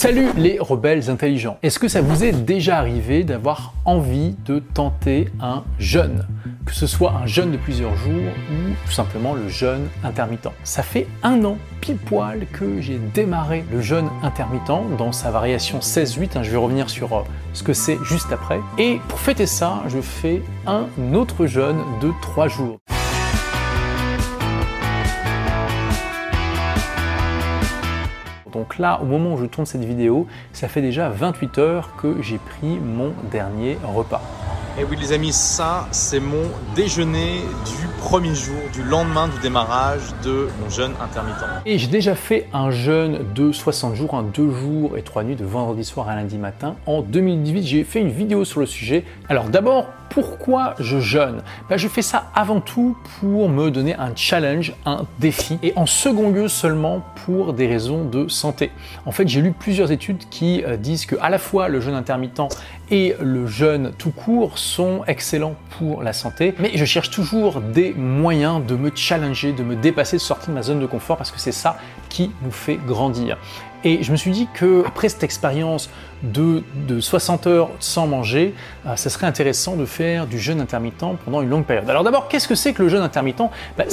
Salut les rebelles intelligents. Est-ce que ça vous est déjà arrivé d'avoir envie de tenter un jeûne? Que ce soit un jeûne de plusieurs jours ou tout simplement le jeûne intermittent. Ça fait un an pile poil que j'ai démarré le jeûne intermittent dans sa variation 16-8. Hein, je vais revenir sur euh, ce que c'est juste après. Et pour fêter ça, je fais un autre jeûne de 3 jours. Donc là, au moment où je tourne cette vidéo, ça fait déjà 28 heures que j'ai pris mon dernier repas. Et oui les amis, ça c'est mon déjeuner du premier jour, du lendemain du démarrage de mon jeûne intermittent. Et j'ai déjà fait un jeûne de 60 jours, un 2 jours et 3 nuits de vendredi soir à lundi matin. En 2018, j'ai fait une vidéo sur le sujet. Alors d'abord, pourquoi je jeûne ben, Je fais ça avant tout pour me donner un challenge, un défi, et en second lieu seulement pour des raisons de santé. En fait, j'ai lu plusieurs études qui euh, disent que à la fois le jeûne intermittent et le jeûne tout court sont excellents pour la santé, mais je cherche toujours des moyens de me challenger, de me dépasser, de sortir de ma zone de confort parce que c'est ça qui nous fait grandir. Et je me suis dit que après cette expérience de, 60 heures sans manger, euh, ça serait intéressant de faire du jeûne intermittent pendant une longue période. Alors d'abord, qu'est-ce que c'est que le jeûne intermittent? Bah,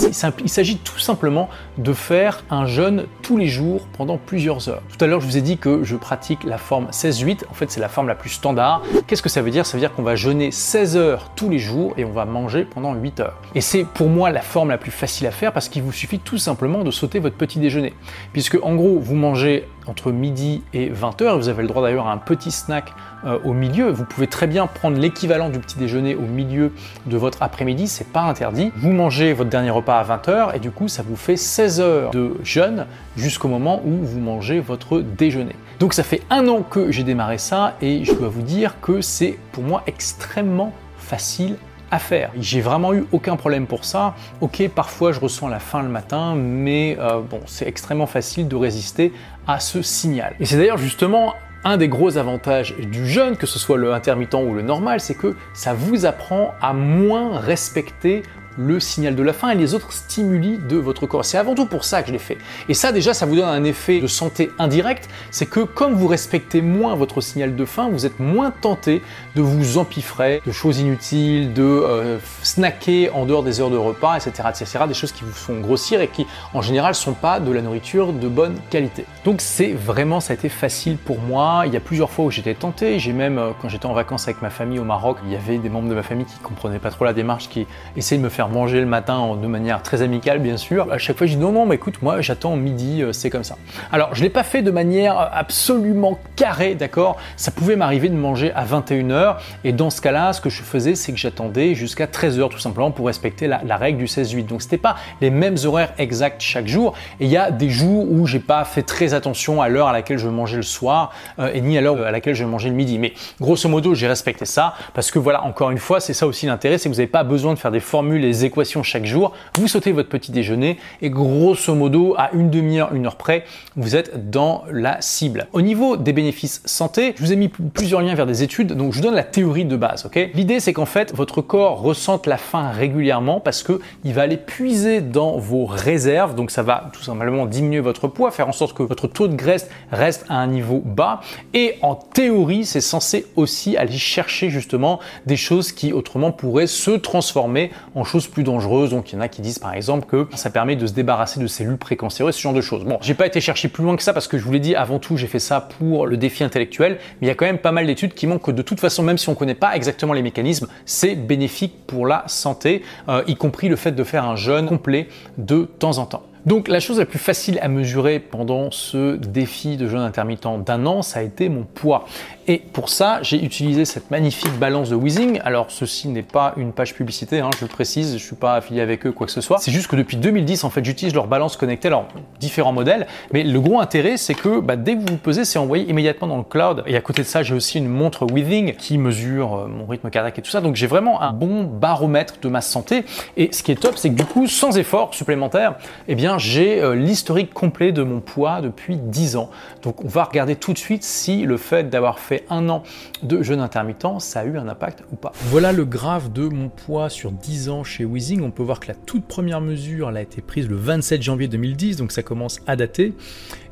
Il s'agit tout simplement de faire un jeûne tous les jours pendant plusieurs heures. Tout à l'heure, je vous ai dit que je pratique la forme 16-8. En fait, c'est la forme la plus standard. Qu'est-ce que ça veut dire? Ça veut dire qu'on va jeûner 16 heures tous les jours et on va manger pendant 8 heures. Et c'est pour moi la forme la plus facile à faire parce qu'il vous suffit tout simplement de sauter votre petit déjeuner. Puisque en gros, vous mangez entre midi et 20h. Vous avez le droit d'ailleurs à un petit snack euh, au milieu. Vous pouvez très bien prendre l'équivalent du petit déjeuner au milieu de votre après-midi, c'est pas interdit. Vous mangez votre dernier repas à 20h et du coup ça vous fait 16 heures de jeûne jusqu'au moment où vous mangez votre déjeuner. Donc ça fait un an que j'ai démarré ça et je dois vous dire que c'est pour moi extrêmement facile faire. J'ai vraiment eu aucun problème pour ça. Ok, parfois je ressens la faim le matin, mais euh, bon, c'est extrêmement facile de résister à ce signal. Et c'est d'ailleurs justement un des gros avantages du jeûne, que ce soit le intermittent ou le normal, c'est que ça vous apprend à moins respecter le signal de la faim et les autres stimuli de votre corps. C'est avant tout pour ça que je l'ai fait. Et ça déjà, ça vous donne un effet de santé indirect, c'est que comme vous respectez moins votre signal de faim, vous êtes moins tenté de vous empiffrer de choses inutiles, de euh, snacker en dehors des heures de repas, etc., etc., des choses qui vous font grossir et qui en général sont pas de la nourriture de bonne qualité. Donc c'est vraiment, ça a été facile pour moi. Il y a plusieurs fois où j'étais tenté. J'ai même, euh, quand j'étais en vacances avec ma famille au Maroc, il y avait des membres de ma famille qui comprenaient pas trop la démarche, qui essayaient de me faire manger le matin de manière très amicale, bien sûr. À chaque fois, je dis non, non, mais écoute, moi, j'attends midi, euh, c'est comme ça. Alors, je l'ai pas fait de manière absolument carrée, d'accord Ça pouvait m'arriver de manger à 21h, et dans ce cas-là, ce que je faisais, c'est que j'attendais jusqu'à 13h, tout simplement, pour respecter la, règle du 16-8. Donc, c'était pas les mêmes horaires exacts chaque jour, et il y a des jours où j'ai pas fait très attention à l'heure à laquelle je mangeais le soir, euh, et ni à l'heure à laquelle je mangeais le midi. Mais grosso modo, j'ai respecté ça, parce que voilà, encore une fois, c'est ça aussi l'intérêt, c'est que vous n'avez pas besoin de faire des formules et équations chaque jour, vous sautez votre petit déjeuner et grosso modo à une demi-heure, une heure près, vous êtes dans la cible. Au niveau des bénéfices santé, je vous ai mis plusieurs liens vers des études, donc je vous donne la théorie de base. ok? L'idée c'est qu'en fait votre corps ressente la faim régulièrement parce que il va aller puiser dans vos réserves, donc ça va tout simplement diminuer votre poids, faire en sorte que votre taux de graisse reste à un niveau bas. Et en théorie, c'est censé aussi aller chercher justement des choses qui autrement pourraient se transformer en choses plus dangereuses. Donc il y en a qui disent par exemple que ça permet de se débarrasser de cellules précancéreuses, ce genre de choses. Bon, j'ai pas été chercher plus loin que ça parce que je vous l'ai dit avant tout, j'ai fait ça pour le défi intellectuel, mais il y a quand même pas mal d'études qui montrent que de toute façon, même si on connaît pas exactement les mécanismes, c'est bénéfique pour la santé, euh, y compris le fait de faire un jeûne complet de temps en temps. Donc la chose la plus facile à mesurer pendant ce défi de jeûne intermittent d'un an, ça a été mon poids. Et pour ça, j'ai utilisé cette magnifique balance de Weezing. Alors, ceci n'est pas une page publicité, hein, je le précise, je suis pas affilié avec eux, quoi que ce soit. C'est juste que depuis 2010, en fait, j'utilise leur balance connectée, alors différents modèles. Mais le gros intérêt, c'est que bah, dès que vous vous pesez, c'est envoyé immédiatement dans le cloud. Et à côté de ça, j'ai aussi une montre Weezing qui mesure euh, mon rythme cardiaque et tout ça. Donc, j'ai vraiment un bon baromètre de ma santé. Et ce qui est top, c'est que du coup, sans effort supplémentaire, eh bien, j'ai euh, l'historique complet de mon poids depuis 10 ans. Donc on va regarder tout de suite si le fait d'avoir fait un an de jeûne intermittent, ça a eu un impact ou pas. Voilà le graphe de mon poids sur 10 ans chez Weezing. On peut voir que la toute première mesure elle a été prise le 27 janvier 2010, donc ça commence à dater.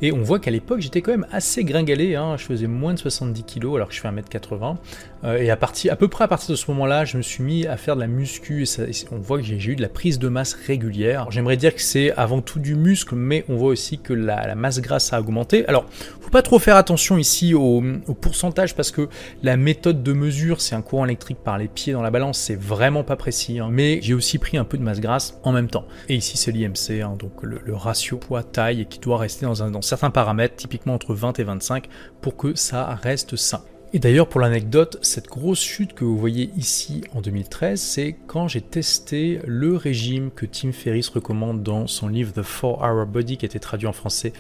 Et on voit qu'à l'époque j'étais quand même assez gringalé, hein. je faisais moins de 70 kg alors que je fais 1m80. Euh, et à, partir, à peu près à partir de ce moment-là, je me suis mis à faire de la muscu et, on voit que j'ai eu de la prise de masse régulière. J'aimerais dire que c'est avant tout du muscle, mais on voit aussi que la, masse grasse a augmenté. Alors, faut pas trop faire attention ici au, pourcentage parce que la méthode de mesure, c'est un courant électrique par les pieds dans la balance, c'est vraiment pas précis. Hein. mais j'ai aussi pris un peu de masse grasse en même temps. Et ici, c'est l'IMC, hein, donc le, ratio poids-taille qui doit rester dans, dans certains paramètres, typiquement entre 20 et 25, pour que ça reste sain. Et d'ailleurs, pour l'anecdote, cette grosse chute que vous voyez ici en 2013, c'est quand j'ai testé le régime que Tim Ferriss recommande dans son livre The 4-Hour Body, qui a été traduit en français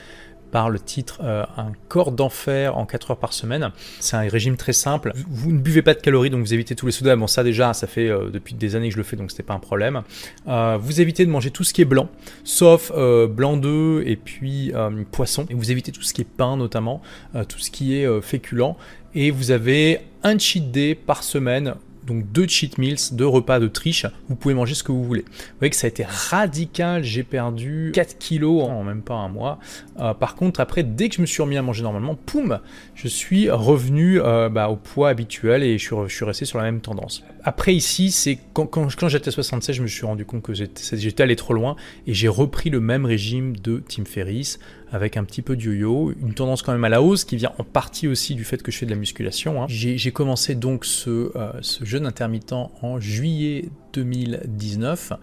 par le titre euh, Un corps d'enfer en 4 heures par semaine. C'est un régime très simple. Vous ne buvez pas de calories, donc vous évitez tous les sodas. Bon, ça déjà, ça fait euh, depuis des années que je le fais, donc c'était pas un problème. Euh, vous évitez de manger tout ce qui est blanc, sauf blanc d'œuf et puis poisson. Et vous évitez tout ce qui est pain notamment, tout ce qui est féculent et vous avez un cheat day par semaine donc deux cheat meals, deux repas de triche, vous pouvez manger ce que vous voulez. Vous voyez que ça a été radical, j'ai perdu 4 kilos en même pas un mois. Euh, par contre, après, dès que je me suis remis à manger normalement, poum, je suis revenu euh, bah, au poids habituel et je suis, je suis, resté sur la même tendance. Après ici, c'est quand, quand, quand j'étais 76, je me suis rendu compte que j'étais allé trop loin et j'ai repris le même régime de Tim Ferriss avec un petit peu de yo-yo, une tendance quand même à la hausse qui vient en partie aussi du fait que je fais de la musculation. Hein. J'ai commencé donc ce, euh, ce jeûne intermittent en juillet 2019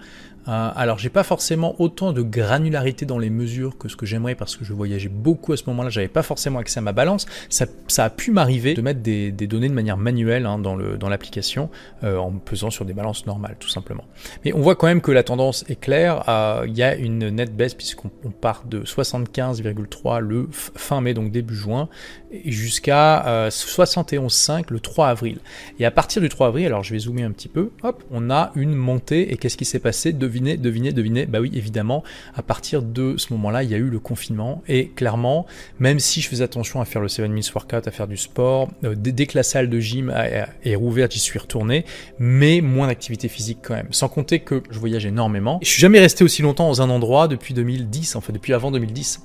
euh, alors, j'ai pas forcément autant de granularité dans les mesures que ce que j'aimerais parce que je voyageais beaucoup à ce moment-là. J'avais pas forcément accès à ma balance. Ça, a pu m'arriver de mettre des, données de manière manuelle hein, dans l'application euh, en pesant sur des balances normales, tout simplement. Mais on voit quand même que la tendance est claire. Euh, il y a une nette baisse puisqu'on part de 75,3 le fin mai, donc début juin, jusqu'à 71,5 le 3 avril. Et à partir du 3 avril, alors je vais zoomer un petit peu, hop, on a une montée. Et qu'est-ce qui s'est passé? Devinez, devinez, devinez. Bah oui, évidemment, à partir de ce moment-là, il y a eu le confinement. Et clairement, même si je faisais attention à faire le 7 minutes workout, à faire du sport, euh, dès que la salle de gym est rouverte, j'y suis retourné, mais moins d'activité physique quand même. Sans compter que je voyage énormément. Je suis jamais resté aussi longtemps dans un endroit depuis 2010, en fait, depuis avant 2010.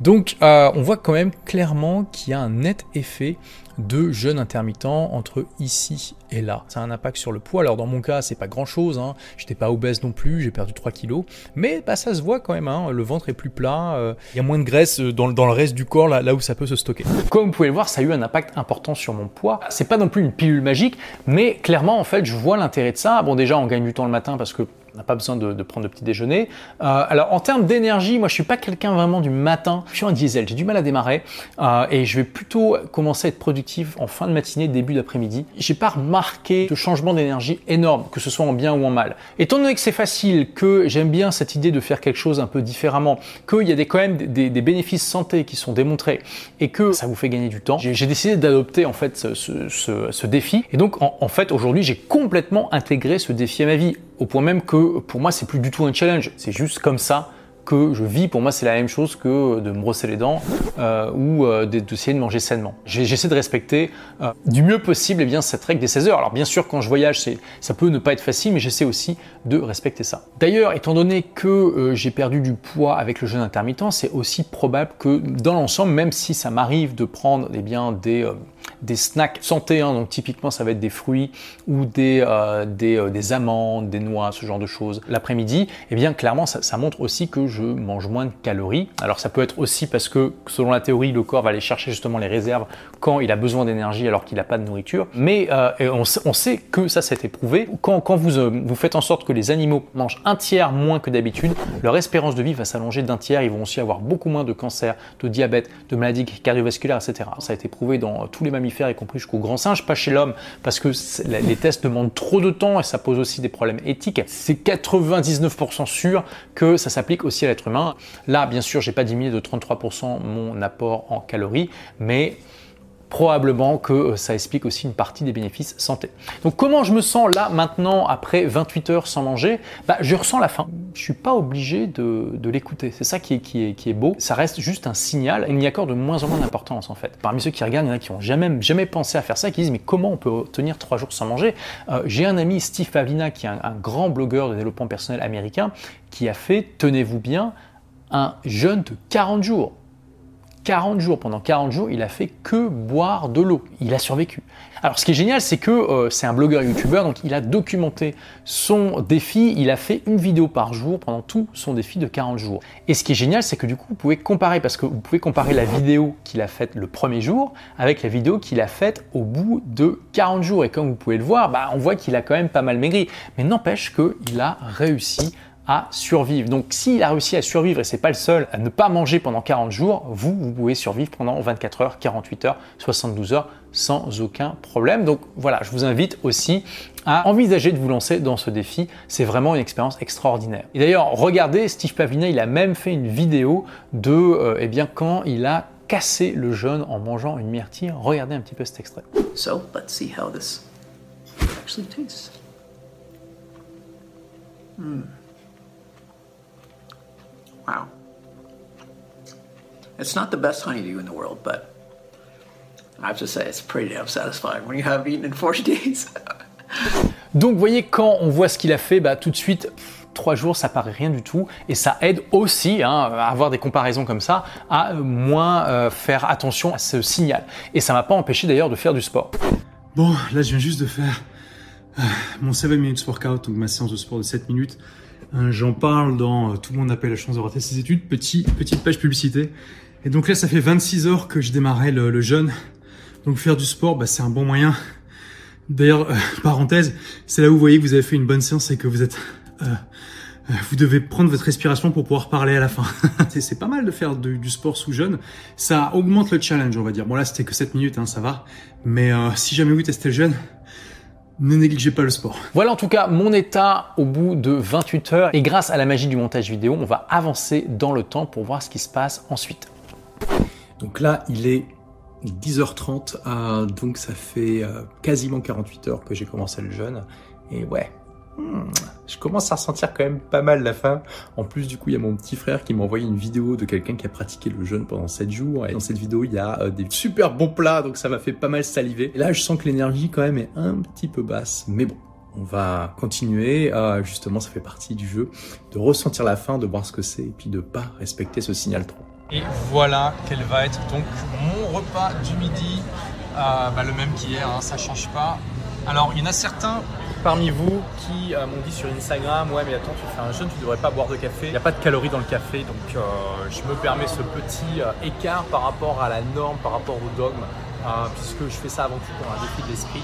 Donc, euh, on voit quand même clairement qu'il y a un net effet de jeûne intermittent entre ici et là. Ça a un impact sur le poids. Alors dans mon cas, c'est pas grand chose. Hein. J'étais pas obèse non plus, j'ai perdu 3 kilos. Mais bah, ça se voit quand même. Hein. Le ventre est plus plat. Euh, il y a moins de graisse euh, dans, dans, le reste du corps, là, là où ça peut se stocker. Comme vous pouvez le voir, ça a eu un impact important sur mon poids. C'est pas non plus une pilule magique, mais clairement, en fait, je vois l'intérêt de ça. Bon, déjà, on gagne du temps le matin parce que n'a pas besoin de, prendre de petit déjeuner. Euh, alors en termes d'énergie, moi je suis pas quelqu'un vraiment du matin. Je suis un diesel, j'ai du mal à démarrer euh, et je vais plutôt commencer à être productif en fin de matinée, début d'après-midi. J'ai pas remarqué de changement d'énergie énorme, que ce soit en bien ou en mal. Étant donné que c'est facile, que j'aime bien cette idée de faire quelque chose un peu différemment, qu'il y a des, quand même des, bénéfices santé qui sont démontrés et que ça vous fait gagner du temps, j'ai décidé d'adopter ce, défi. Et donc en fait aujourd'hui j'ai complètement intégré ce défi à ma vie au point même que pour moi c'est plus du tout un challenge, c'est juste comme ça que je vis. Pour moi, c'est la même chose que de me brosser les dents euh, ou euh, d'essayer de manger sainement. J'essaie de respecter euh, du mieux possible et eh bien, cette règle des 16 heures. Alors bien sûr, quand je voyage, ça peut ne pas être facile, mais j'essaie aussi de respecter ça. D'ailleurs, étant donné que j'ai perdu du poids avec le jeûne intermittent, c'est aussi probable que dans l'ensemble, même si ça m'arrive de prendre eh bien, des des snacks santé, hein, donc typiquement ça va être des fruits ou des, des, amandes, des noix, ce genre de choses l'après-midi, et eh bien clairement ça, montre aussi que je mange moins de calories. Alors ça peut être aussi parce que selon la théorie, le corps va aller chercher justement les réserves quand il a besoin d'énergie alors qu'il n'a pas de nourriture. Mais euh, on, sait que ça s'est éprouvé. Quand, quand vous, vous faites en sorte que les animaux mangent un tiers moins que d'habitude, leur espérance de vie va s'allonger d'un tiers, ils vont aussi avoir beaucoup moins de cancer, de diabète, de maladies cardiovasculaires, etc. Ça a été prouvé dans tous les mammifères, y compris jusqu'au grand singe, pas chez l'homme, parce que les tests demandent trop de temps et ça pose aussi des problèmes éthiques. C'est 99% sûr que ça s'applique aussi à l'être humain. Là, bien sûr, j'ai pas diminué de 33% mon apport en calories, mais probablement que euh, ça explique aussi une partie des bénéfices santé. Donc comment je me sens là maintenant après 28 heures sans manger? Bah, Je ressens la faim. Je suis pas obligé de, l'écouter. C'est ça qui est, beau. Ça reste juste un signal. Il y accorde de moins en moins d'importance en fait. Parmi ceux qui regardent, il y en a qui n'ont jamais, pensé à faire ça, qui disent mais comment on peut tenir trois jours sans manger? Euh, J'ai un ami, Steve Pavlina, qui est un grand blogueur de développement personnel américain, qui a fait, tenez-vous bien, un jeûne de 40 jours. 40 jours. Pendant 40 jours, il a fait que boire de l'eau. Il a survécu. Alors, ce qui est génial, c'est que euh, c'est un blogueur youtubeur, donc il a documenté son défi. Il a fait une vidéo par jour pendant tout son défi de 40 jours. Et ce qui est génial, c'est que du coup, vous pouvez comparer, parce que vous pouvez comparer la vidéo qu'il a faite le premier jour avec la vidéo qu'il a faite au bout de 40 jours. Et comme vous pouvez le voir, bah, on voit qu'il a quand même pas mal maigri. Mais n'empêche qu'il a réussi à survivre. Donc s'il a réussi à survivre et c'est pas le seul à ne pas manger pendant 40 jours, vous, vous pouvez survivre pendant 24 heures, 48 heures, 72 heures sans aucun problème. Donc voilà, je vous invite aussi à envisager de vous lancer dans ce défi. C'est vraiment une expérience extraordinaire. Et d'ailleurs, regardez, Steve Pavlina, il a même fait une vidéo de euh, eh bien, quand il a cassé le jeûne en mangeant une myrtille. Regardez un petit peu cet extrait. So, let's see how this actually tastes. Hmm. Wow. It's not the best honeydew in the world, but I have to say it's pretty damn satisfying when you have eaten in 40 days. Donc, vous voyez, quand on voit ce qu'il a fait, bah, tout de suite, trois jours, ça paraît rien du tout. Et ça aide aussi, hein, à avoir des comparaisons comme ça, à moins euh, faire attention à ce signal. Et ça m'a pas empêché d'ailleurs de faire du sport. Bon, là, je viens juste de faire euh, mon 7 minutes workout, donc ma séance de sport de 7 minutes. Hein, j'en parle dans euh, Tout le monde appelle la chance de rater ses études, petit, petite page publicité. Et donc là, ça fait 26 heures que je démarrais le, jeûne. Donc faire du sport, bah, c'est un bon moyen. D'ailleurs, euh, parenthèse, c'est là où vous voyez que vous avez fait une bonne séance et que vous êtes... Euh, vous devez prendre votre respiration pour pouvoir parler à la fin. c'est pas mal de faire du sport sous jeûne. Ça augmente le challenge, on va dire. Bon là, c'était que 7 minutes, hein, ça va. Mais si jamais vous testez le jeûne, ne négligez pas le sport. Voilà en tout cas mon état au bout de 28 heures et grâce à la magie du montage vidéo, on va avancer dans le temps pour voir ce qui se passe ensuite. Donc là, il est 10h30, euh, donc ça fait euh, quasiment 48 heures que j'ai commencé le jeûne. Et ouais, Hmm, je commence à ressentir quand même pas mal la faim. En plus, du coup, il y a mon petit frère qui m'a envoyé une vidéo de quelqu'un qui a pratiqué le jeûne pendant 7 jours. Et dans cette vidéo, il y a euh, des super bons plats, donc ça m'a fait pas mal saliver. Et là, je sens que l'énergie quand même est un petit peu basse. Mais bon, on va continuer. Euh, justement, ça fait partie du jeu de ressentir la faim, de voir ce que c'est, et puis de pas respecter ce signal trop. Et voilà quel va être donc mon repas du midi. Euh, bah, le même qu'hier, hein, ça change pas. Alors, il y en a certains parmi vous qui euh, m'ont dit sur Instagram Ouais, mais attends, tu fais un jeûne, tu devrais pas boire de café. Il n'y a pas de calories dans le café, donc euh, je me permets ce petit euh, écart par rapport à la norme, par rapport au dogme, puisque je fais ça avant tout pour un défi de l'esprit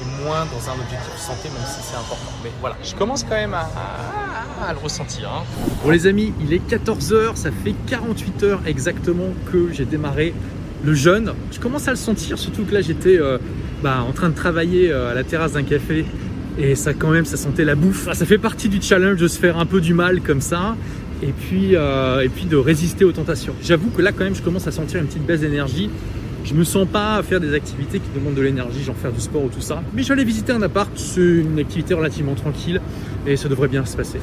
et moins dans un objectif santé, même si c'est important. Mais voilà, je commence quand même à, le ressentir. Hein. Bon, les amis, il est 14h, ça fait 48 heures exactement que j'ai démarré le jeûne. Je commence à le sentir, surtout que là j'étais bah, en train de travailler à la terrasse d'un café et ça quand même ça sentait la bouffe. Ça fait partie du challenge de se faire un peu du mal comme ça et puis, euh, et puis de résister aux tentations. J'avoue que là quand même je commence à sentir une petite baisse d'énergie. Je me sens pas faire des activités qui demandent de l'énergie, genre faire du sport ou tout ça. Mais j'allais visiter un appart, c'est une activité relativement tranquille et ça devrait bien se passer.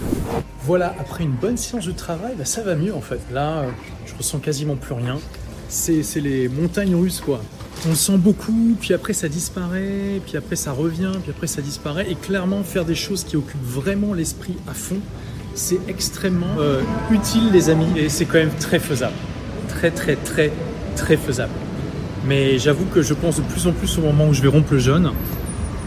Voilà, après une bonne séance de travail, bah, ça va mieux en fait. Là, je ressens quasiment plus rien. C'est les montagnes russes quoi on le sent beaucoup, puis après ça disparaît, puis après ça revient, puis après ça disparaît. Et clairement, faire des choses qui occupent vraiment l'esprit à fond, c'est extrêmement euh, utile, les amis, et c'est quand même très faisable. Très, très, très, très faisable. Mais j'avoue que je pense de plus en plus au moment où je vais rompre le jeûne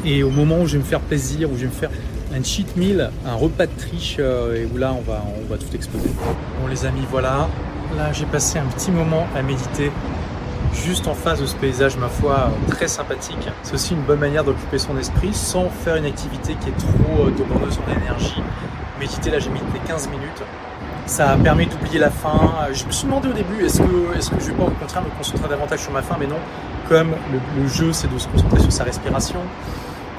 et au moment où je vais me faire plaisir, où je vais me faire un cheat meal, un repas de triche, euh, et où là on va, on va tout exploser. Bon, les amis, voilà. Là, j'ai passé un petit moment à méditer juste en face de ce paysage, ma foi, très sympathique. C'est aussi une bonne manière d'occuper son esprit sans faire une activité qui est trop euh, demandeuse en énergie. Méditer, là j'ai médité 15 minutes. Ça a permis d'oublier la faim. Je me suis demandé au début, est-ce que, est que je vais pas au contraire me concentrer davantage sur ma faim? Mais non, comme le, jeu c'est de se concentrer sur sa respiration,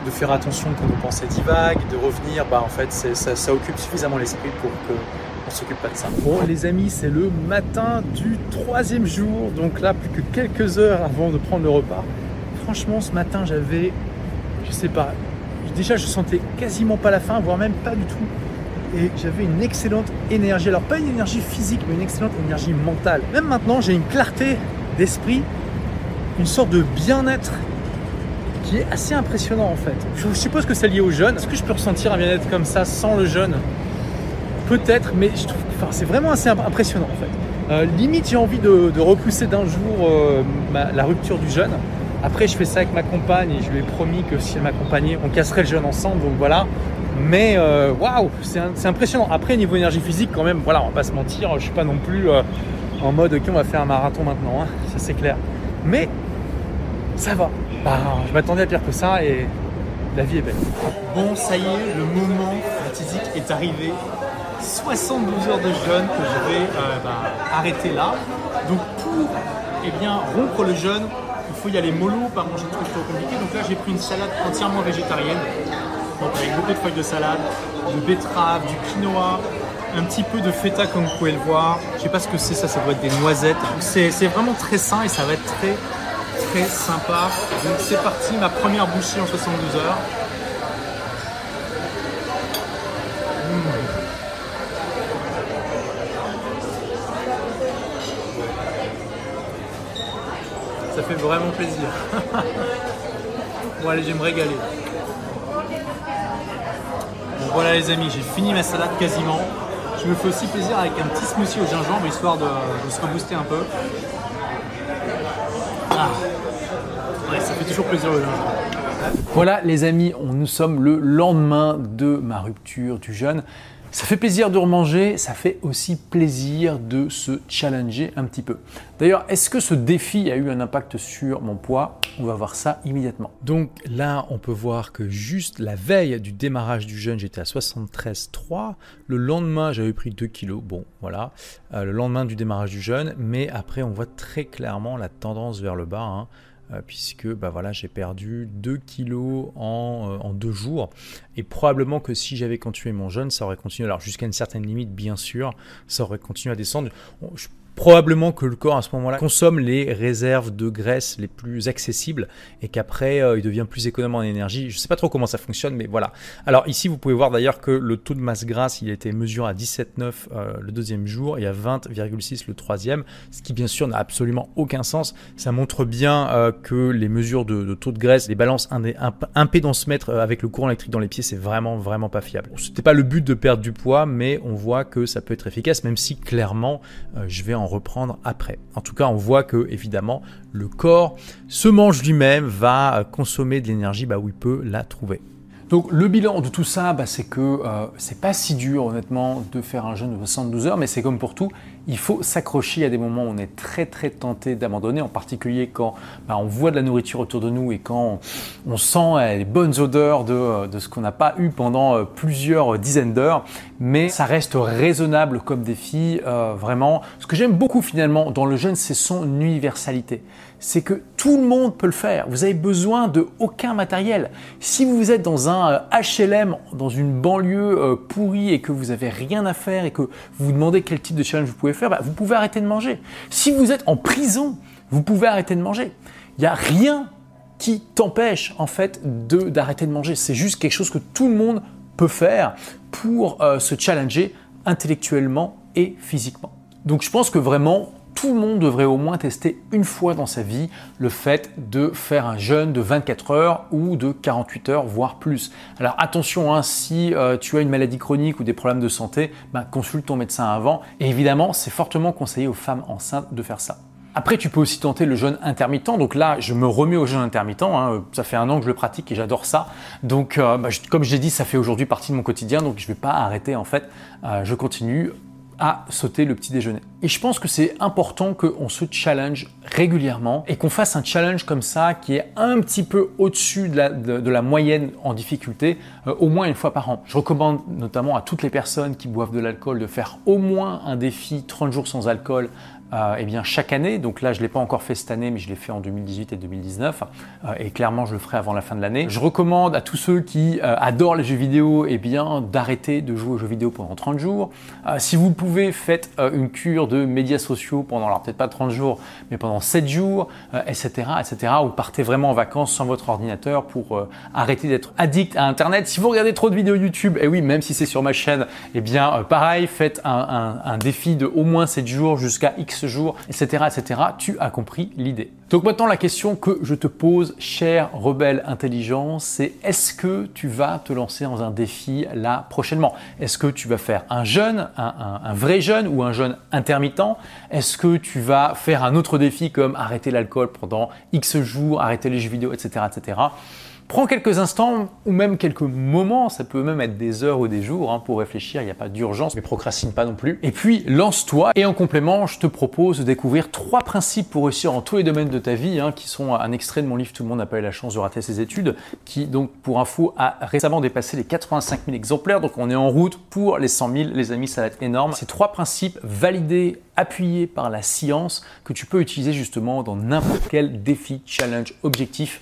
de faire attention quand nos pensées divaguent, de revenir, bah en fait ça, ça occupe suffisamment l'esprit pour que on s'occupe pas de ça. Bon les amis, c'est le matin du troisième jour, donc là plus que quelques heures avant de prendre le repas. Franchement, ce matin, j'avais, je sais pas, déjà je sentais quasiment pas la faim, voire même pas du tout. Et j'avais une excellente énergie. Alors pas une énergie physique, mais une excellente énergie mentale. Même maintenant, j'ai une clarté d'esprit, une sorte de bien-être qui est assez impressionnant en fait. Je suppose que c'est lié au jeûne. Est-ce que je peux ressentir un bien-être comme ça sans le jeûne Peut-être, mais je trouve enfin, c'est vraiment assez impressionnant en fait. Euh, limite, j'ai envie de, repousser d'un jour euh, la rupture du jeûne. Après, je fais ça avec ma compagne et je lui ai promis que si elle m'accompagnait, on casserait le jeûne ensemble. Donc voilà. Mais euh, waouh, c'est impressionnant. Après, niveau énergie physique, quand même, voilà, on va pas se mentir, je suis pas non plus en mode ok, on va faire un marathon maintenant, hein, ça c'est clair. Mais ça va. Bah, je m'attendais à pire que ça et la vie est belle. Bon, ça y est, le moment fatidique est arrivé. 72 heures de jeûne que je vais euh, bah, là. Donc pour eh bien, rompre le jeûne, il faut y aller mollo, pas manger de trucs trop compliqués. Donc là j'ai pris une salade entièrement végétarienne, donc avec beaucoup de feuilles de salade, de betterave, du quinoa, un petit peu de feta comme vous pouvez le voir. Je sais pas ce que c'est ça, ça doit être des noisettes. C'est vraiment très sain et ça va être très très sympa. Donc c'est parti, ma première bouchée en 72 heures. Ça fait vraiment plaisir. bon allez, je vais me régaler. Bon voilà les amis, j'ai fini ma salade quasiment. Je me fais aussi plaisir avec un petit smoothie au gingembre histoire de, de se rebooster un peu. Ah. ça fait toujours plaisir le Voilà les amis, on, nous sommes le lendemain de ma rupture du jeûne. Ça fait plaisir de remanger, ça fait aussi plaisir de se challenger un petit peu. D'ailleurs, est-ce que ce défi a eu un impact sur mon poids? On va voir ça immédiatement. Donc là, on peut voir que juste la veille du démarrage du jeûne, j'étais à 73,3. Le lendemain, j'avais pris 2 kilos. Bon, voilà. Euh, le lendemain du démarrage du jeûne. Mais après, on voit très clairement la tendance vers le bas. Hein. Euh, puisque bah voilà, j'ai perdu 2 kilos en, euh, en, deux jours. Et probablement que si j'avais continué mon jeûne, ça aurait continué. Alors jusqu'à une certaine limite, bien sûr, ça aurait continué à descendre probablement que le corps à ce moment-là consomme les réserves de graisse les plus accessibles et qu'après euh, il devient plus économe en énergie. Je ne sais pas trop comment ça fonctionne, mais voilà. Alors ici, vous pouvez voir d'ailleurs que le taux de masse grasse, il a été mesuré à 17,9 euh, le deuxième jour et à 20,6 le troisième, ce qui bien sûr n'a absolument aucun sens. Ça montre bien euh, que les mesures de, taux de graisse, les balances impédance-mètre avec le courant électrique dans les pieds, c'est vraiment vraiment pas fiable. Ce n'était pas le but de perdre du poids, mais on voit que ça peut être efficace, même si clairement je vais en reprendre après. En tout cas, on voit que évidemment le corps se mange lui-même, va consommer de l'énergie bah, où il peut la trouver. Donc le bilan de tout ça, bah, c'est que euh, c'est pas si dur honnêtement de faire un jeûne de 72 heures, mais c'est comme pour tout, il faut s'accrocher à des moments où on est très très tenté d'abandonner, en particulier quand bah, on voit de la nourriture autour de nous et quand on, sent euh, les bonnes odeurs de, euh, de ce qu'on n'a pas eu pendant plusieurs dizaines d'heures, mais ça reste raisonnable comme défi, vraiment. Ce que j'aime beaucoup finalement dans le jeûne, c'est son universalité c'est que tout le monde peut le faire. Vous avez besoin de aucun matériel. Si vous êtes dans un HLM, euh, dans une banlieue euh, pourrie et que vous avez rien à faire et que vous vous demandez quel type de challenge vous pouvez faire, bah, vous pouvez arrêter de manger. Si vous êtes en prison, vous pouvez arrêter de manger. Il n'y a rien qui t'empêche en fait d'arrêter de, manger. C'est juste quelque chose que tout le monde peut faire pour euh, se challenger intellectuellement et physiquement. Donc je pense que vraiment tout le monde devrait au moins tester une fois dans sa vie le fait de faire un jeûne de 24 heures ou de 48 heures, voire plus. Alors attention, hein, si euh, tu as une maladie chronique ou des problèmes de santé, ben, consulte ton médecin avant. Et évidemment, c'est fortement conseillé aux femmes enceintes de faire ça. Après, tu peux aussi tenter le jeûne intermittent. Donc là, je me remets au jeûne intermittent. Hein. Ça fait un an que je le pratique et j'adore ça. Donc, euh, bah, comme je l'ai dit, ça fait aujourd'hui partie de mon quotidien. Donc, je ne vais pas arrêter en fait. Euh, je continue à sauter le petit déjeuner. Et je pense que c'est important qu'on se challenge régulièrement et qu'on fasse un challenge comme ça qui est un petit peu au-dessus de la, moyenne en difficulté, euh, au moins une fois par an. Je recommande notamment à toutes les personnes qui boivent de l'alcool de faire au moins un défi 30 jours sans alcool euh, eh bien, chaque année. Donc là, je ne l'ai pas encore fait cette année, mais je l'ai fait en 2018 et 2019. Euh, et clairement, je le ferai avant la fin de l'année. Je recommande à tous ceux qui euh, adorent les jeux vidéo eh bien, d'arrêter de jouer aux jeux vidéo pendant 30 jours. si vous pouvez, faites une cure de médias sociaux pendant, alors peut-être pas 30 jours, mais pendant 7 jours, etc., etc. Ou partez vraiment en vacances sans votre ordinateur pour arrêter d'être addict à Internet. Si vous regardez trop de vidéos YouTube, et eh oui, même si c'est sur ma chaîne, eh bien, pareil, faites un, un défi de au moins 7 jours jusqu'à X jours, etc., etc. Tu as compris l'idée. Donc maintenant, la question que je te pose, cher rebelle intelligent, c'est est-ce que tu vas te lancer dans un défi là prochainement? Est-ce que tu vas faire un jeûne, un, vrai jeûne ou un jeûne intermittent? Est-ce que tu vas faire un autre défi comme arrêter l'alcool pendant X jours, arrêter les jeux vidéo, etc., etc. Prends quelques instants ou même quelques moments, ça peut même être des heures ou des jours hein, pour réfléchir, il n'y a pas d'urgence, mais procrastine pas non plus. Et puis lance-toi et en complément, je te propose de découvrir trois principes pour réussir en tous les domaines de ta vie, hein, qui sont un extrait de mon livre Tout le monde n'a pas eu la chance de rater ses études, qui donc pour info a récemment dépassé les 85 000 exemplaires, donc on est en route pour les 100 000, les amis, ça va être énorme. Ces trois principes validés appuyés par la science que tu peux utiliser justement dans n'importe quel défi, challenge, objectif